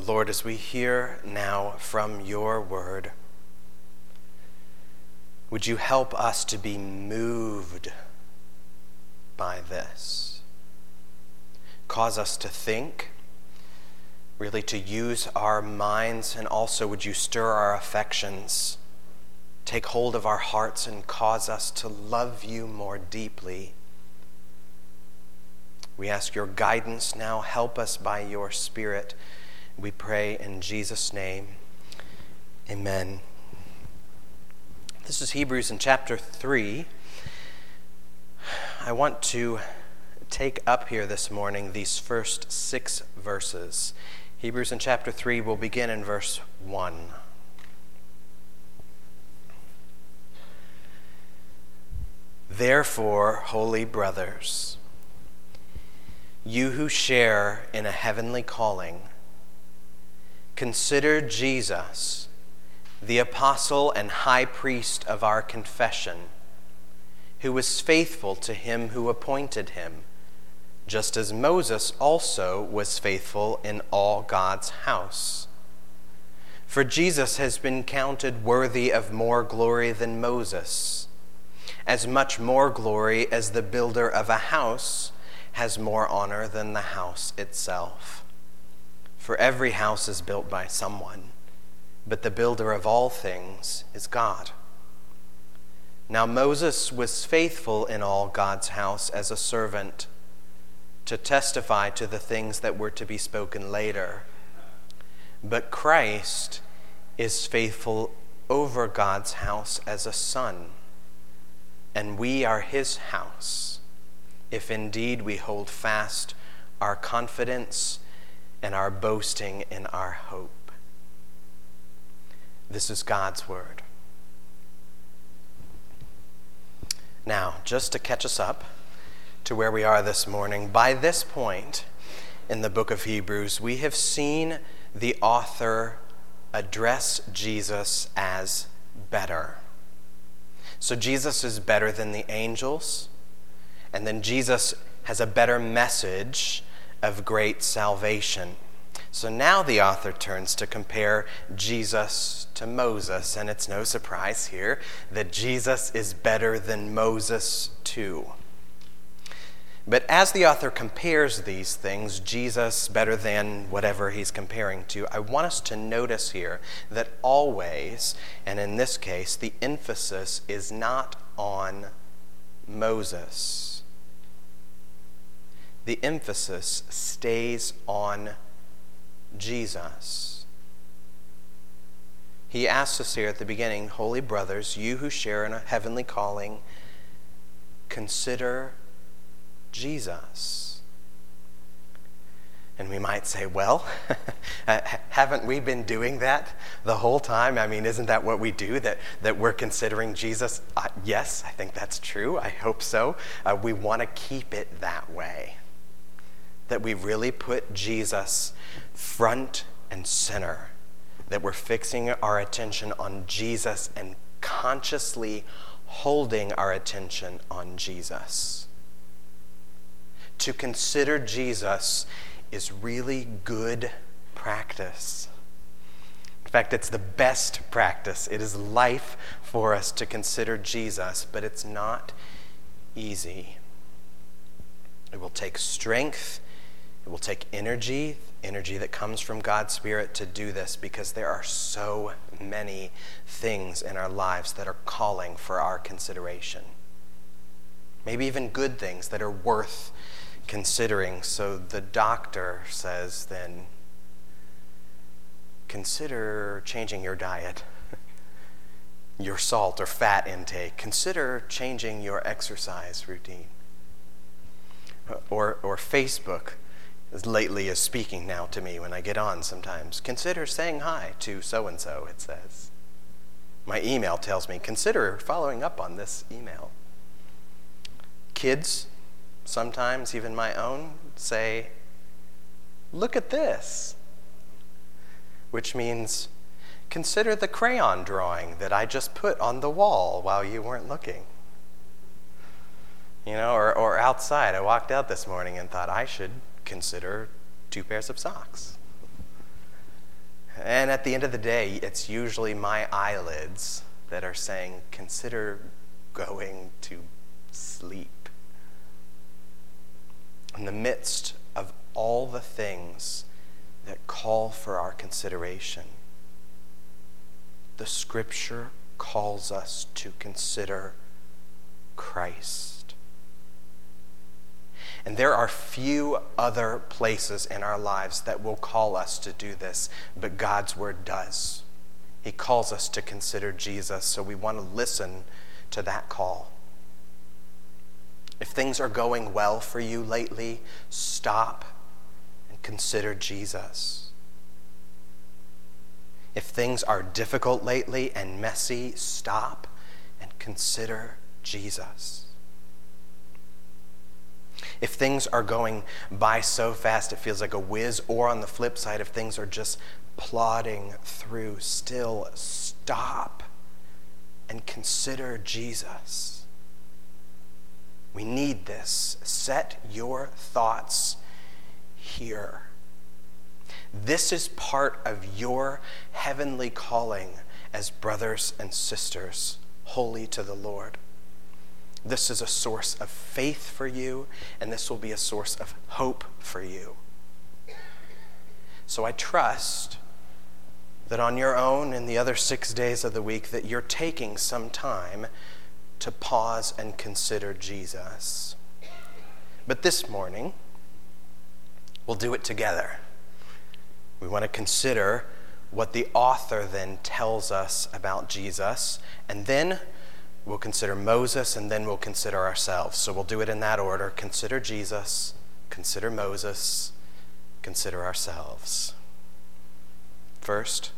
Lord, as we hear now from your word, would you help us to be moved by this? Cause us to think, really to use our minds, and also would you stir our affections, take hold of our hearts, and cause us to love you more deeply. We ask your guidance now. Help us by your Spirit. We pray in Jesus' name. Amen. This is Hebrews in chapter 3. I want to take up here this morning these first six verses. Hebrews in chapter 3 will begin in verse 1. Therefore, holy brothers, you who share in a heavenly calling, consider Jesus the apostle and high priest of our confession, who was faithful to him who appointed him, just as Moses also was faithful in all God's house. For Jesus has been counted worthy of more glory than Moses, as much more glory as the builder of a house has more honor than the house itself. For every house is built by someone but the builder of all things is God. Now Moses was faithful in all God's house as a servant to testify to the things that were to be spoken later. But Christ is faithful over God's house as a son, and we are his house, if indeed we hold fast our confidence and our boasting in our hope. This is God's word. Now, just to catch us up to where we are this morning, by this point in the book of Hebrews, we have seen the author address Jesus as better. So, Jesus is better than the angels, and then Jesus has a better message of great salvation. So now the author turns to compare Jesus to Moses, and it's no surprise here that Jesus is better than Moses too. But as the author compares these things, Jesus better than whatever he's comparing to, I want us to notice here that always, and in this case, the emphasis is not on Moses. The emphasis stays on Jesus. He asks us here at the beginning, Holy brothers, you who share in a heavenly calling, consider Jesus. And we might say, well, haven't we been doing that the whole time? I mean, isn't that what we do, that, that we're considering Jesus? Uh, yes, I think that's true. I hope so. Uh, we want to keep it that way that we really put Jesus front and center, that we're fixing our attention on Jesus and consciously holding our attention on Jesus. To consider Jesus is really good practice. In fact, it's the best practice. It is life for us to consider Jesus, but it's not easy. It will take strength it will take energy, energy that comes from God's Spirit to do this because there are so many things in our lives that are calling for our consideration. Maybe even good things that are worth considering. So the doctor says then, consider changing your diet, your salt or fat intake. Consider changing your exercise routine. Or, or Facebook as lately is speaking now to me when I get on sometimes. Consider saying hi to so and so, it says. My email tells me, consider following up on this email. Kids, sometimes even my own, say, look at this, which means, consider the crayon drawing that I just put on the wall while you weren't looking. You know, or, or outside, I walked out this morning and thought I should consider two pairs of socks. And at the end of the day, it's usually my eyelids that are saying, consider going to sleep. In the midst of all the things that call for our consideration, the scripture calls us to consider Christ. And there are few other places in our lives that will call us to do this, but God's word does. He calls us to consider Jesus, so we want to listen to that call. If things are going well for you lately, stop and consider Jesus. If things are difficult lately and messy, stop and consider Jesus. If things are going by so fast it feels like a whiz, or on the flip side, if things are just plodding through, still stop and consider Jesus. We need this. Set your thoughts here. This is part of your heavenly calling as brothers and sisters, holy to the Lord. This is a source of faith for you, and this will be a source of hope for you. So I trust that on your own in the other six days of the week that you're taking some time to pause and consider Jesus. But this morning, we'll do it together. We want to consider what the author then tells us about Jesus, and then we'll consider Moses, and then we'll consider ourselves. So we'll do it in that order consider Jesus, consider Moses, consider ourselves. First,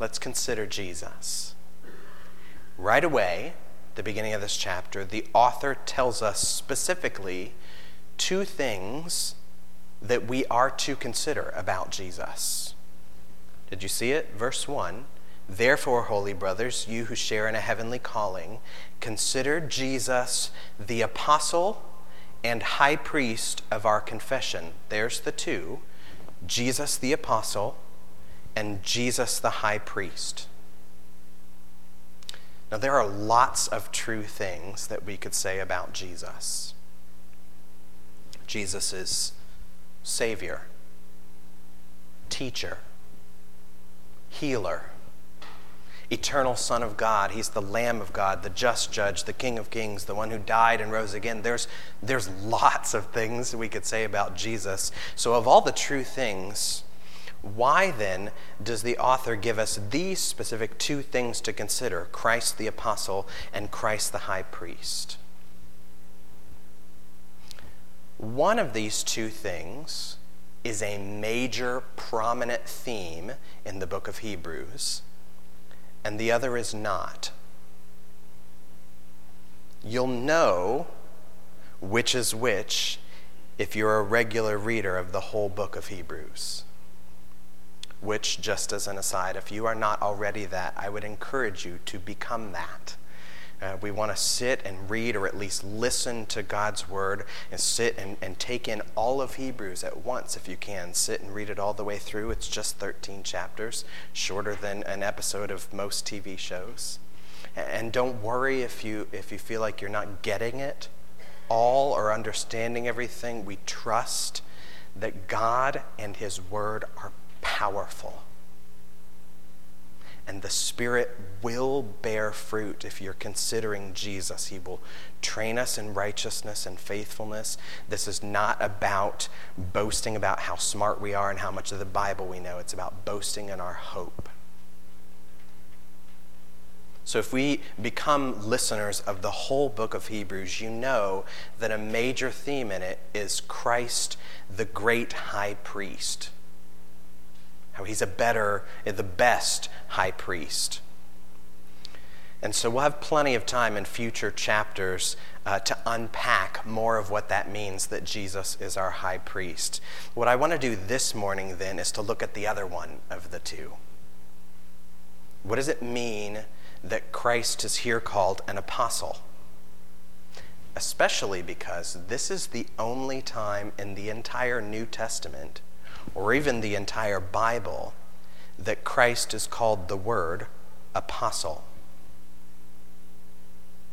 let's consider Jesus. Right away, the beginning of this chapter, the author tells us specifically two things that we are to consider about Jesus. Did you see it? Verse 1 Therefore, holy brothers, you who share in a heavenly calling, consider Jesus the apostle and high priest of our confession. There's the two Jesus the apostle and Jesus the high priest. Now, there are lots of true things that we could say about Jesus. Jesus is Savior, teacher, healer, eternal Son of God. He's the Lamb of God, the just judge, the King of Kings, the one who died and rose again. There's, there's lots of things we could say about Jesus. So, of all the true things, why then does the author give us these specific two things to consider Christ the apostle and Christ the high priest? One of these two things is a major prominent theme in the book of Hebrews, and the other is not. You'll know which is which if you're a regular reader of the whole book of Hebrews which, just as an aside, if you are not already that, I would encourage you to become that. Uh, we want to sit and read or at least listen to God's word and sit and, and take in all of Hebrews at once if you can. Sit and read it all the way through. It's just 13 chapters, shorter than an episode of most TV shows. And don't worry if you, if you feel like you're not getting it all or understanding everything. We trust that God and His Word are powerful. And the Spirit will bear fruit if you're considering Jesus. He will train us in righteousness and faithfulness. This is not about boasting about how smart we are and how much of the Bible we know, it's about boasting in our hope. So, if we become listeners of the whole book of Hebrews, you know that a major theme in it is Christ, the great high priest how he's a better, the best high priest. And so we'll have plenty of time in future chapters uh, to unpack more of what that means that Jesus is our high priest. What I want to do this morning then is to look at the other one of the two. What does it mean that Christ is here called an apostle? Especially because this is the only time in the entire New Testament or even the entire Bible, that Christ is called the Word apostle.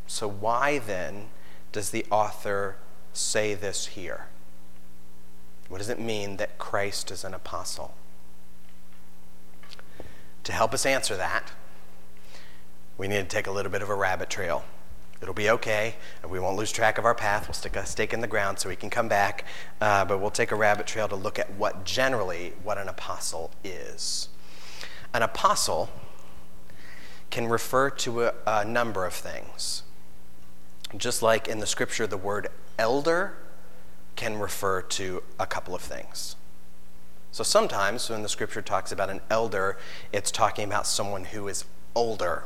So, why then does the author say this here? What does it mean that Christ is an apostle? To help us answer that, we need to take a little bit of a rabbit trail. It'll be okay, we won't lose track of our path. We'll stick a stake in the ground so we can come back, uh, but we'll take a rabbit trail to look at what generally what an apostle is. An apostle can refer to a, a number of things. Just like in the scripture, the word elder can refer to a couple of things. So sometimes when the scripture talks about an elder, it's talking about someone who is older,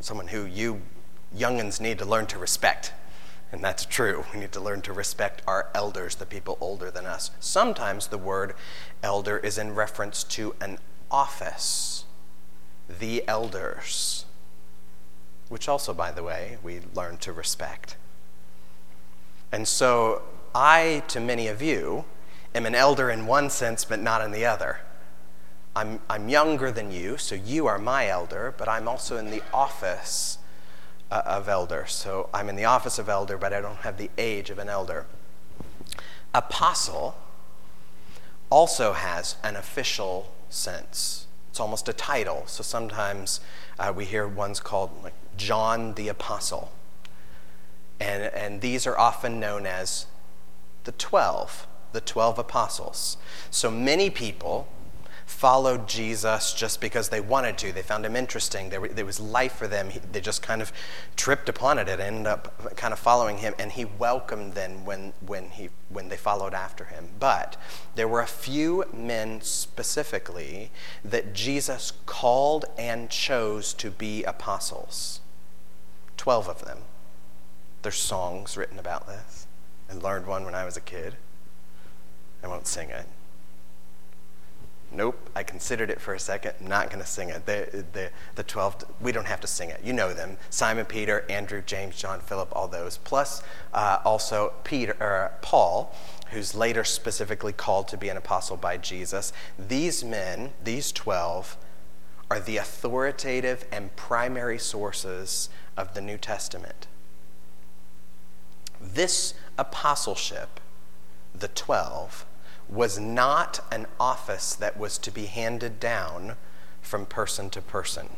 someone who you youngins need to learn to respect. And that's true. We need to learn to respect our elders, the people older than us. Sometimes the word elder is in reference to an office, the elders, which also, by the way, we learn to respect. And so I, to many of you, am an elder in one sense, but not in the other. I'm, I'm younger than you, so you are my elder, but I'm also in the office uh, of elder. So I'm in the office of elder, but I don't have the age of an elder. Apostle also has an official sense. It's almost a title. So sometimes uh, we hear ones called like John the Apostle. And, and these are often known as the 12, the 12 apostles. So many people followed Jesus just because they wanted to. They found him interesting. There, there was life for them. He, they just kind of tripped upon it and ended up kind of following him. And he welcomed them when, when, he, when they followed after him. But there were a few men specifically that Jesus called and chose to be apostles. Twelve of them. There's songs written about this. I learned one when I was a kid. I won't sing it. Nope, I considered it for a second. I'm not going to sing it. The, the, the 12, we don't have to sing it. You know them Simon Peter, Andrew, James, John, Philip, all those. Plus, uh, also Peter, or Paul, who's later specifically called to be an apostle by Jesus. These men, these 12, are the authoritative and primary sources of the New Testament. This apostleship, the 12, was not an office that was to be handed down from person to person.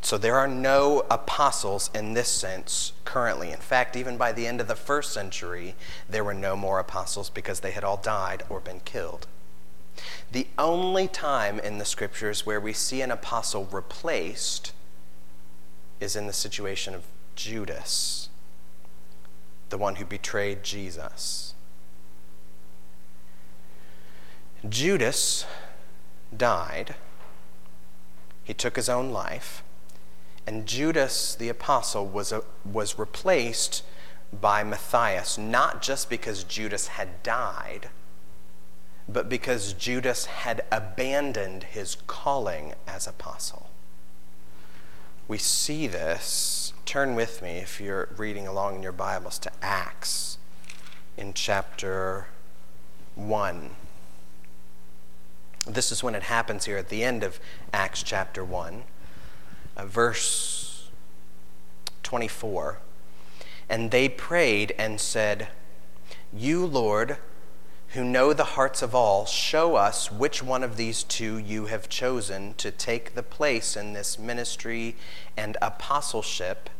So there are no apostles in this sense currently. In fact, even by the end of the first century, there were no more apostles because they had all died or been killed. The only time in the scriptures where we see an apostle replaced is in the situation of Judas, the one who betrayed Jesus. Judas died, he took his own life, and Judas the apostle was, a, was replaced by Matthias, not just because Judas had died, but because Judas had abandoned his calling as apostle. We see this. Turn with me, if you're reading along in your Bibles, to Acts in chapter 1. This is when it happens here at the end of Acts chapter 1, uh, verse 24. And they prayed and said, You, Lord, who know the hearts of all, show us which one of these two you have chosen to take the place in this ministry and apostleship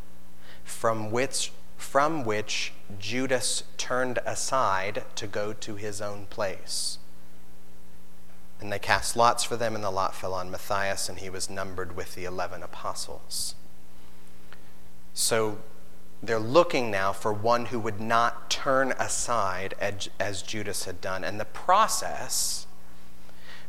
from which, from which Judas turned aside to go to his own place. And they cast lots for them, and the lot fell on Matthias, and he was numbered with the 11 apostles. So they're looking now for one who would not turn aside as, as Judas had done. And the process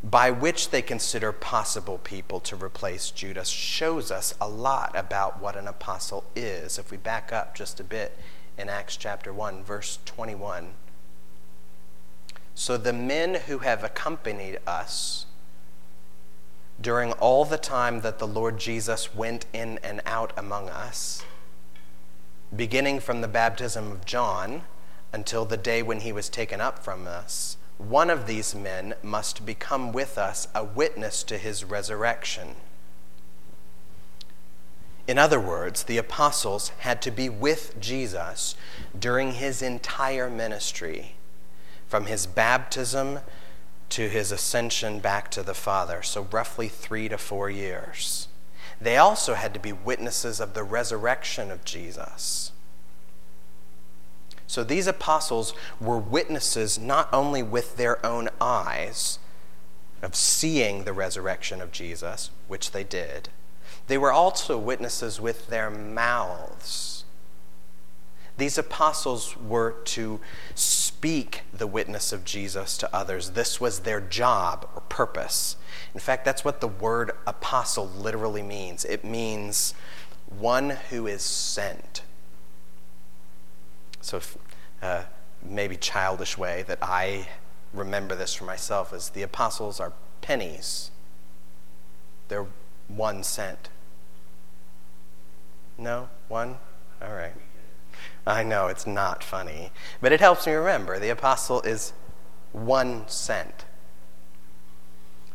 by which they consider possible people to replace Judas shows us a lot about what an apostle is. If we back up just a bit in Acts chapter 1, verse 21. So the men who have accompanied us during all the time that the Lord Jesus went in and out among us, beginning from the baptism of John until the day when he was taken up from us, one of these men must become with us a witness to his resurrection. In other words, the apostles had to be with Jesus during his entire ministry, from his baptism to his ascension back to the Father, so roughly three to four years. They also had to be witnesses of the resurrection of Jesus. So these apostles were witnesses not only with their own eyes of seeing the resurrection of Jesus, which they did they were also witnesses with their mouths. These apostles were to speak the witness of Jesus to others. This was their job or purpose. In fact, that's what the word apostle literally means it means one who is sent. So, if, uh, maybe childish way that I remember this for myself is the apostles are pennies. They're one cent. No? One? All right. I know it's not funny, but it helps me remember the apostle is one cent.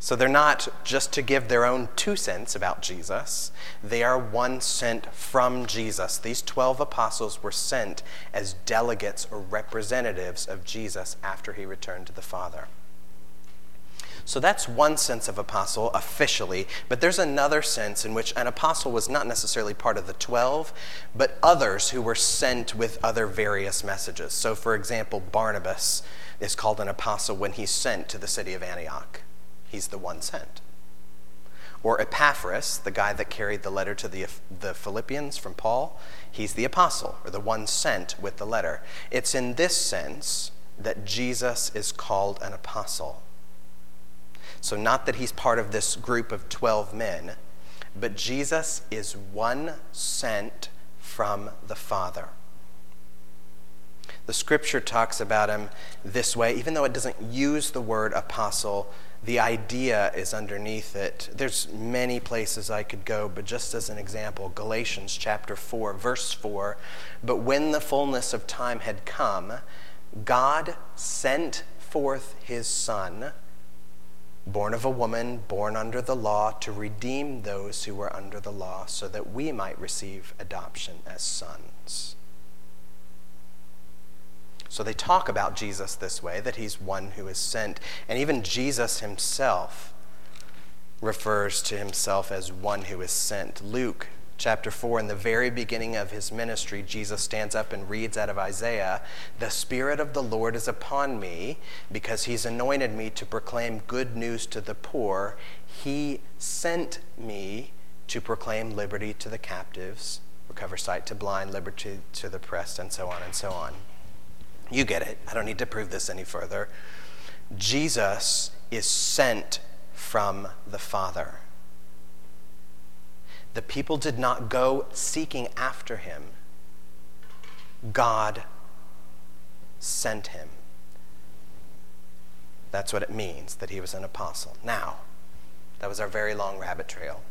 So they're not just to give their own two cents about Jesus, they are one cent from Jesus. These 12 apostles were sent as delegates or representatives of Jesus after he returned to the Father. So that's one sense of apostle officially, but there's another sense in which an apostle was not necessarily part of the 12, but others who were sent with other various messages. So, for example, Barnabas is called an apostle when he's sent to the city of Antioch, he's the one sent. Or Epaphras, the guy that carried the letter to the, the Philippians from Paul, he's the apostle, or the one sent with the letter. It's in this sense that Jesus is called an apostle. So, not that he's part of this group of 12 men, but Jesus is one sent from the Father. The scripture talks about him this way, even though it doesn't use the word apostle, the idea is underneath it. There's many places I could go, but just as an example, Galatians chapter 4, verse 4. But when the fullness of time had come, God sent forth his Son born of a woman, born under the law, to redeem those who were under the law, so that we might receive adoption as sons. So they talk about Jesus this way that he's one who is sent. And even Jesus himself refers to himself as one who is sent. Luke chapter 4, in the very beginning of his ministry, Jesus stands up and reads out of Isaiah The Spirit of the Lord is upon me because he's anointed me to proclaim good news to the poor. He sent me to proclaim liberty to the captives, recover sight to blind, liberty to the oppressed, and so on and so on. You get it. I don't need to prove this any further. Jesus is sent from the Father. The people did not go seeking after him, God sent him. That's what it means that he was an apostle. Now, that was our very long rabbit trail.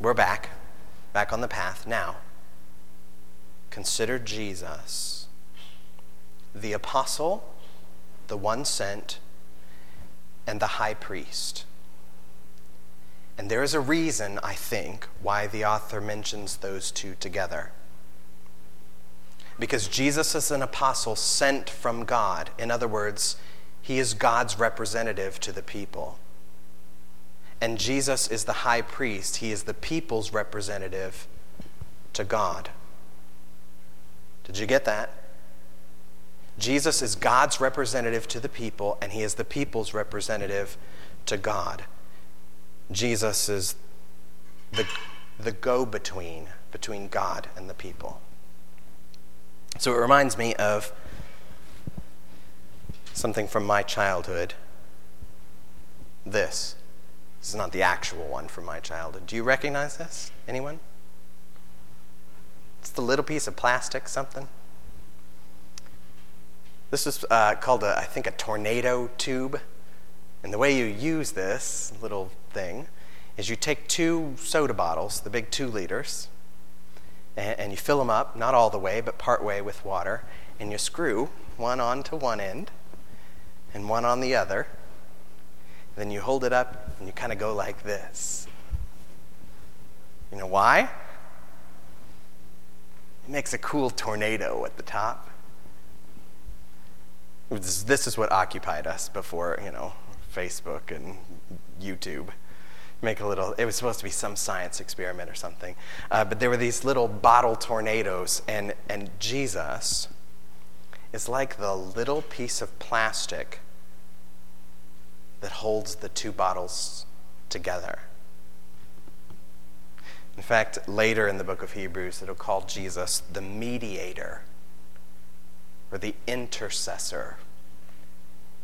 We're back, back on the path. Now, consider Jesus, the apostle, the one sent, and the high priest. And there is a reason, I think, why the author mentions those two together. Because Jesus is an apostle sent from God. In other words, he is God's representative to the people. And Jesus is the high priest, he is the people's representative to God. Did you get that? Jesus is God's representative to the people, and he is the people's representative to God. Jesus is the, the go between between God and the people. So it reminds me of something from my childhood. This. This is not the actual one from my childhood. Do you recognize this? Anyone? It's the little piece of plastic, something. This is uh, called, a, I think, a tornado tube. And the way you use this little thing is you take two soda bottles, the big two liters, and, and you fill them up, not all the way, but part way with water, and you screw one onto one end, and one on the other. Then you hold it up and you kind of go like this. You know why? It makes a cool tornado at the top. This is what occupied us before, you know, Facebook and YouTube. Make a little, it was supposed to be some science experiment or something. Uh, but there were these little bottle tornadoes, and, and Jesus is like the little piece of plastic that holds the two bottles together. In fact, later in the book of Hebrews, it'll call Jesus the mediator or the intercessor.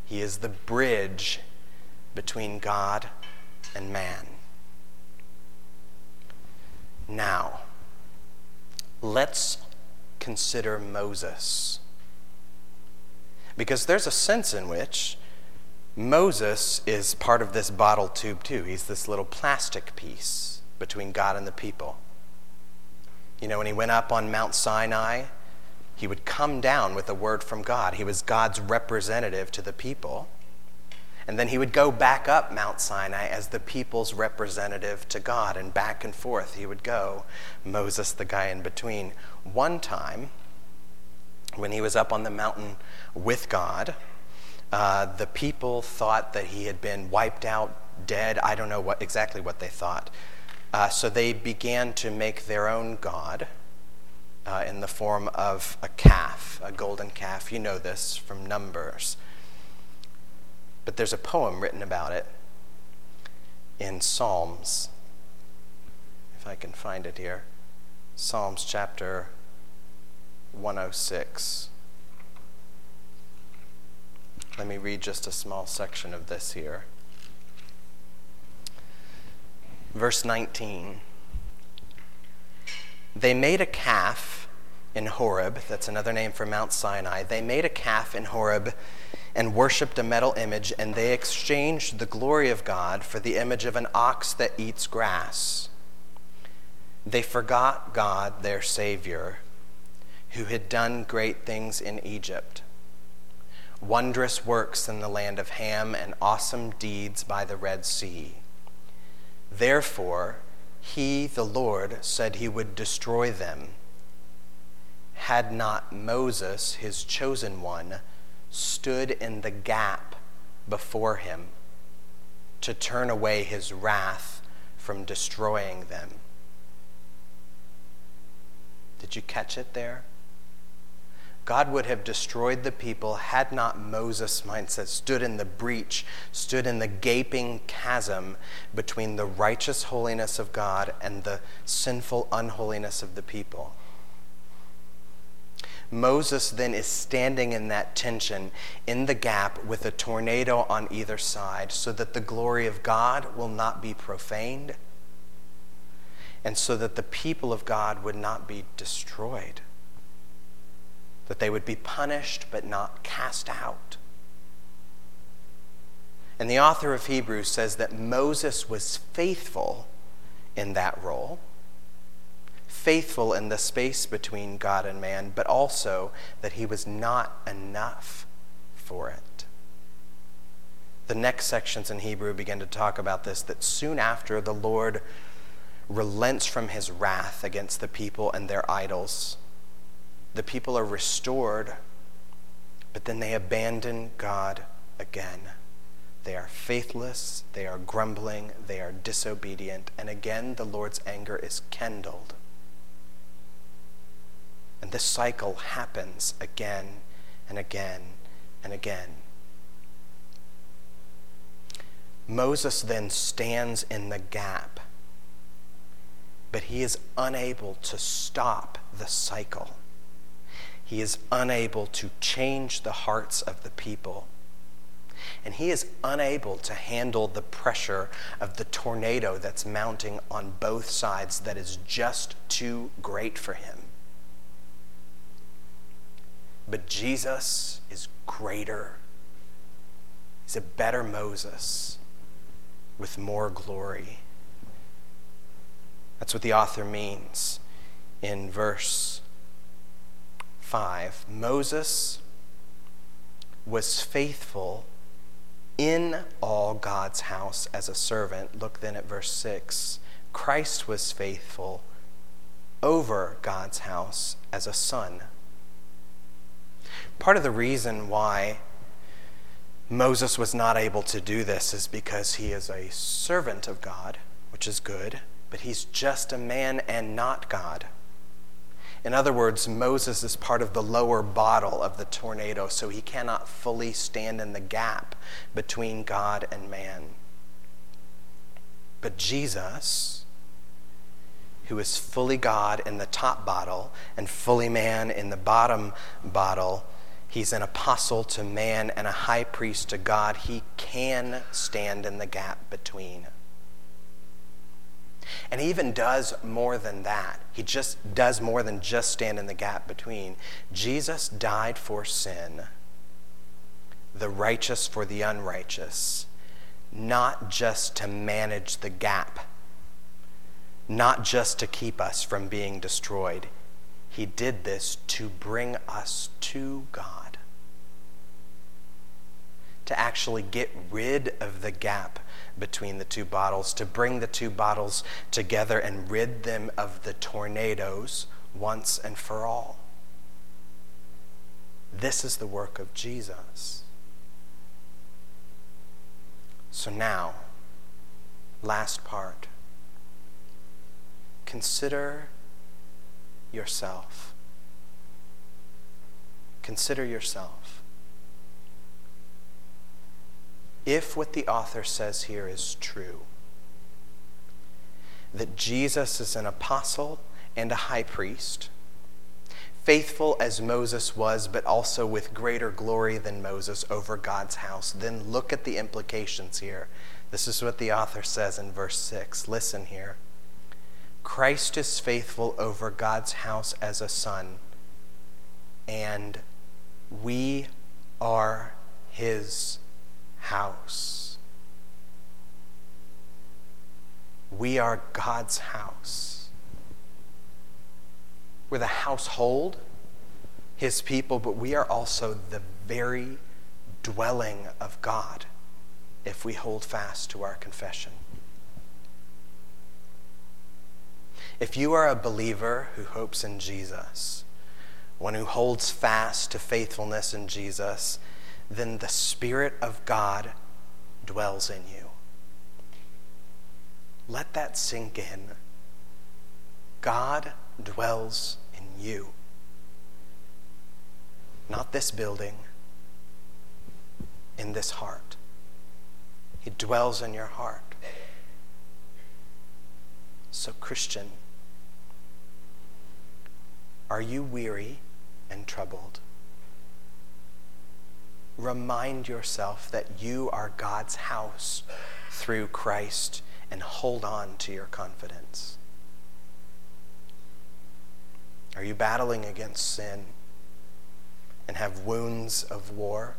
He is the bridge between God and man. Now, let's consider Moses. Because there's a sense in which Moses is part of this bottle tube, too. He's this little plastic piece between God and the people. You know, when he went up on Mount Sinai, he would come down with a word from God. He was God's representative to the people. And then he would go back up Mount Sinai as the people's representative to God, and back and forth he would go, Moses, the guy in between. One time, when he was up on the mountain with God, uh, the people thought that he had been wiped out, dead. I don't know what, exactly what they thought. Uh, so they began to make their own God uh, in the form of a calf, a golden calf. You know this from Numbers. But there's a poem written about it in Psalms. If I can find it here. Psalms chapter 106. Let me read just a small section of this here. Verse 19. They made a calf in Horeb, that's another name for Mount Sinai. They made a calf in Horeb and worshiped a metal image, and they exchanged the glory of God for the image of an ox that eats grass. They forgot God, their Savior, who had done great things in Egypt wondrous works in the land of Ham, and awesome deeds by the Red Sea. Therefore, he, the Lord, said he would destroy them. Had not Moses, his chosen one, stood in the gap before him to turn away his wrath from destroying them. Did you catch it there? God would have destroyed the people had not Moses, mindset, stood in the breach, stood in the gaping chasm between the righteous holiness of God and the sinful unholiness of the people. Moses then is standing in that tension, in the gap, with a tornado on either side, so that the glory of God will not be profaned, and so that the people of God would not be destroyed that they would be punished but not cast out. And the author of Hebrews says that Moses was faithful in that role, faithful in the space between God and man, but also that he was not enough for it. The next sections in Hebrew begin to talk about this that soon after the Lord relents from his wrath against the people and their idols the people are restored, but then they abandon God again. They are faithless, they are grumbling, they are disobedient, and again the Lord's anger is kindled. And this cycle happens again and again and again. Moses then stands in the gap, but he is unable to stop the cycle. He is unable to change the hearts of the people. And he is unable to handle the pressure of the tornado that's mounting on both sides that is just too great for him. But Jesus is greater. He's a better Moses with more glory. That's what the author means in verse 5, Moses was faithful in all God's house as a servant. Look then at verse 6. Christ was faithful over God's house as a son. Part of the reason why Moses was not able to do this is because he is a servant of God, which is good, but he's just a man and not God. In other words, Moses is part of the lower bottle of the tornado, so he cannot fully stand in the gap between God and man. But Jesus, who is fully God in the top bottle and fully man in the bottom bottle, He's an apostle to man and a high priest to God. He can stand in the gap between. And he even does more than that. He just does more than just stand in the gap between. Jesus died for sin, the righteous for the unrighteous, not just to manage the gap, not just to keep us from being destroyed. He did this to bring us to God. To actually get rid of the gap between the two bottles, to bring the two bottles together and rid them of the tornadoes once and for all. This is the work of Jesus. So now, last part. Consider yourself. Consider yourself. If what the author says here is true, that Jesus is an apostle and a high priest, faithful as Moses was, but also with greater glory than Moses over God's house, then look at the implications here. This is what the author says in verse 6. Listen here. Christ is faithful over God's house as a son, and we are his house. We are God's house. We're the household, his people, but we are also the very dwelling of God if we hold fast to our confession. If you are a believer who hopes in Jesus, one who holds fast to faithfulness in Jesus, then the Spirit of God dwells in you. Let that sink in. God dwells in you. Not this building, in this heart. He dwells in your heart. So, Christian, are you weary and troubled? Remind yourself that you are God's house through Christ and hold on to your confidence. Are you battling against sin and have wounds of war?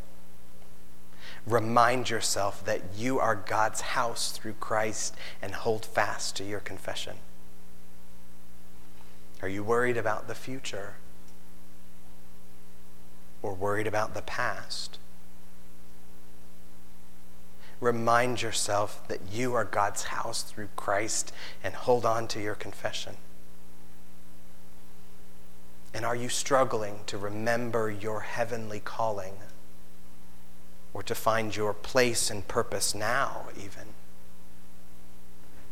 Remind yourself that you are God's house through Christ and hold fast to your confession. Are you worried about the future? Or worried about the past? Remind yourself that you are God's house through Christ and hold on to your confession. And are you struggling to remember your heavenly calling or to find your place and purpose now, even?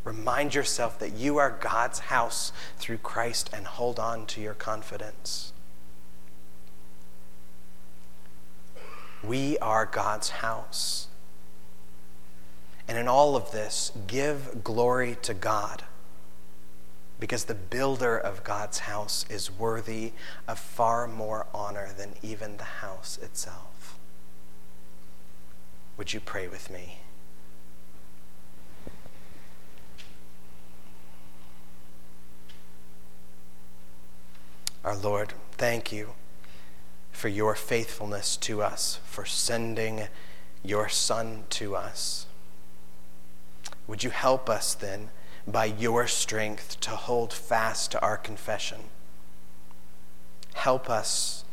Remind yourself that you are God's house through Christ and hold on to your confidence. We are God's house. And in all of this, give glory to God because the builder of God's house is worthy of far more honor than even the house itself. Would you pray with me? Our Lord, thank you for your faithfulness to us, for sending your Son to us. Would you help us then, by your strength, to hold fast to our confession? Help us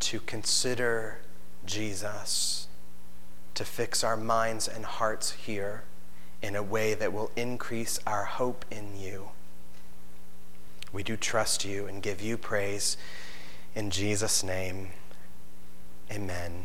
to consider Jesus, to fix our minds and hearts here in a way that will increase our hope in you. We do trust you and give you praise. In Jesus' name, amen.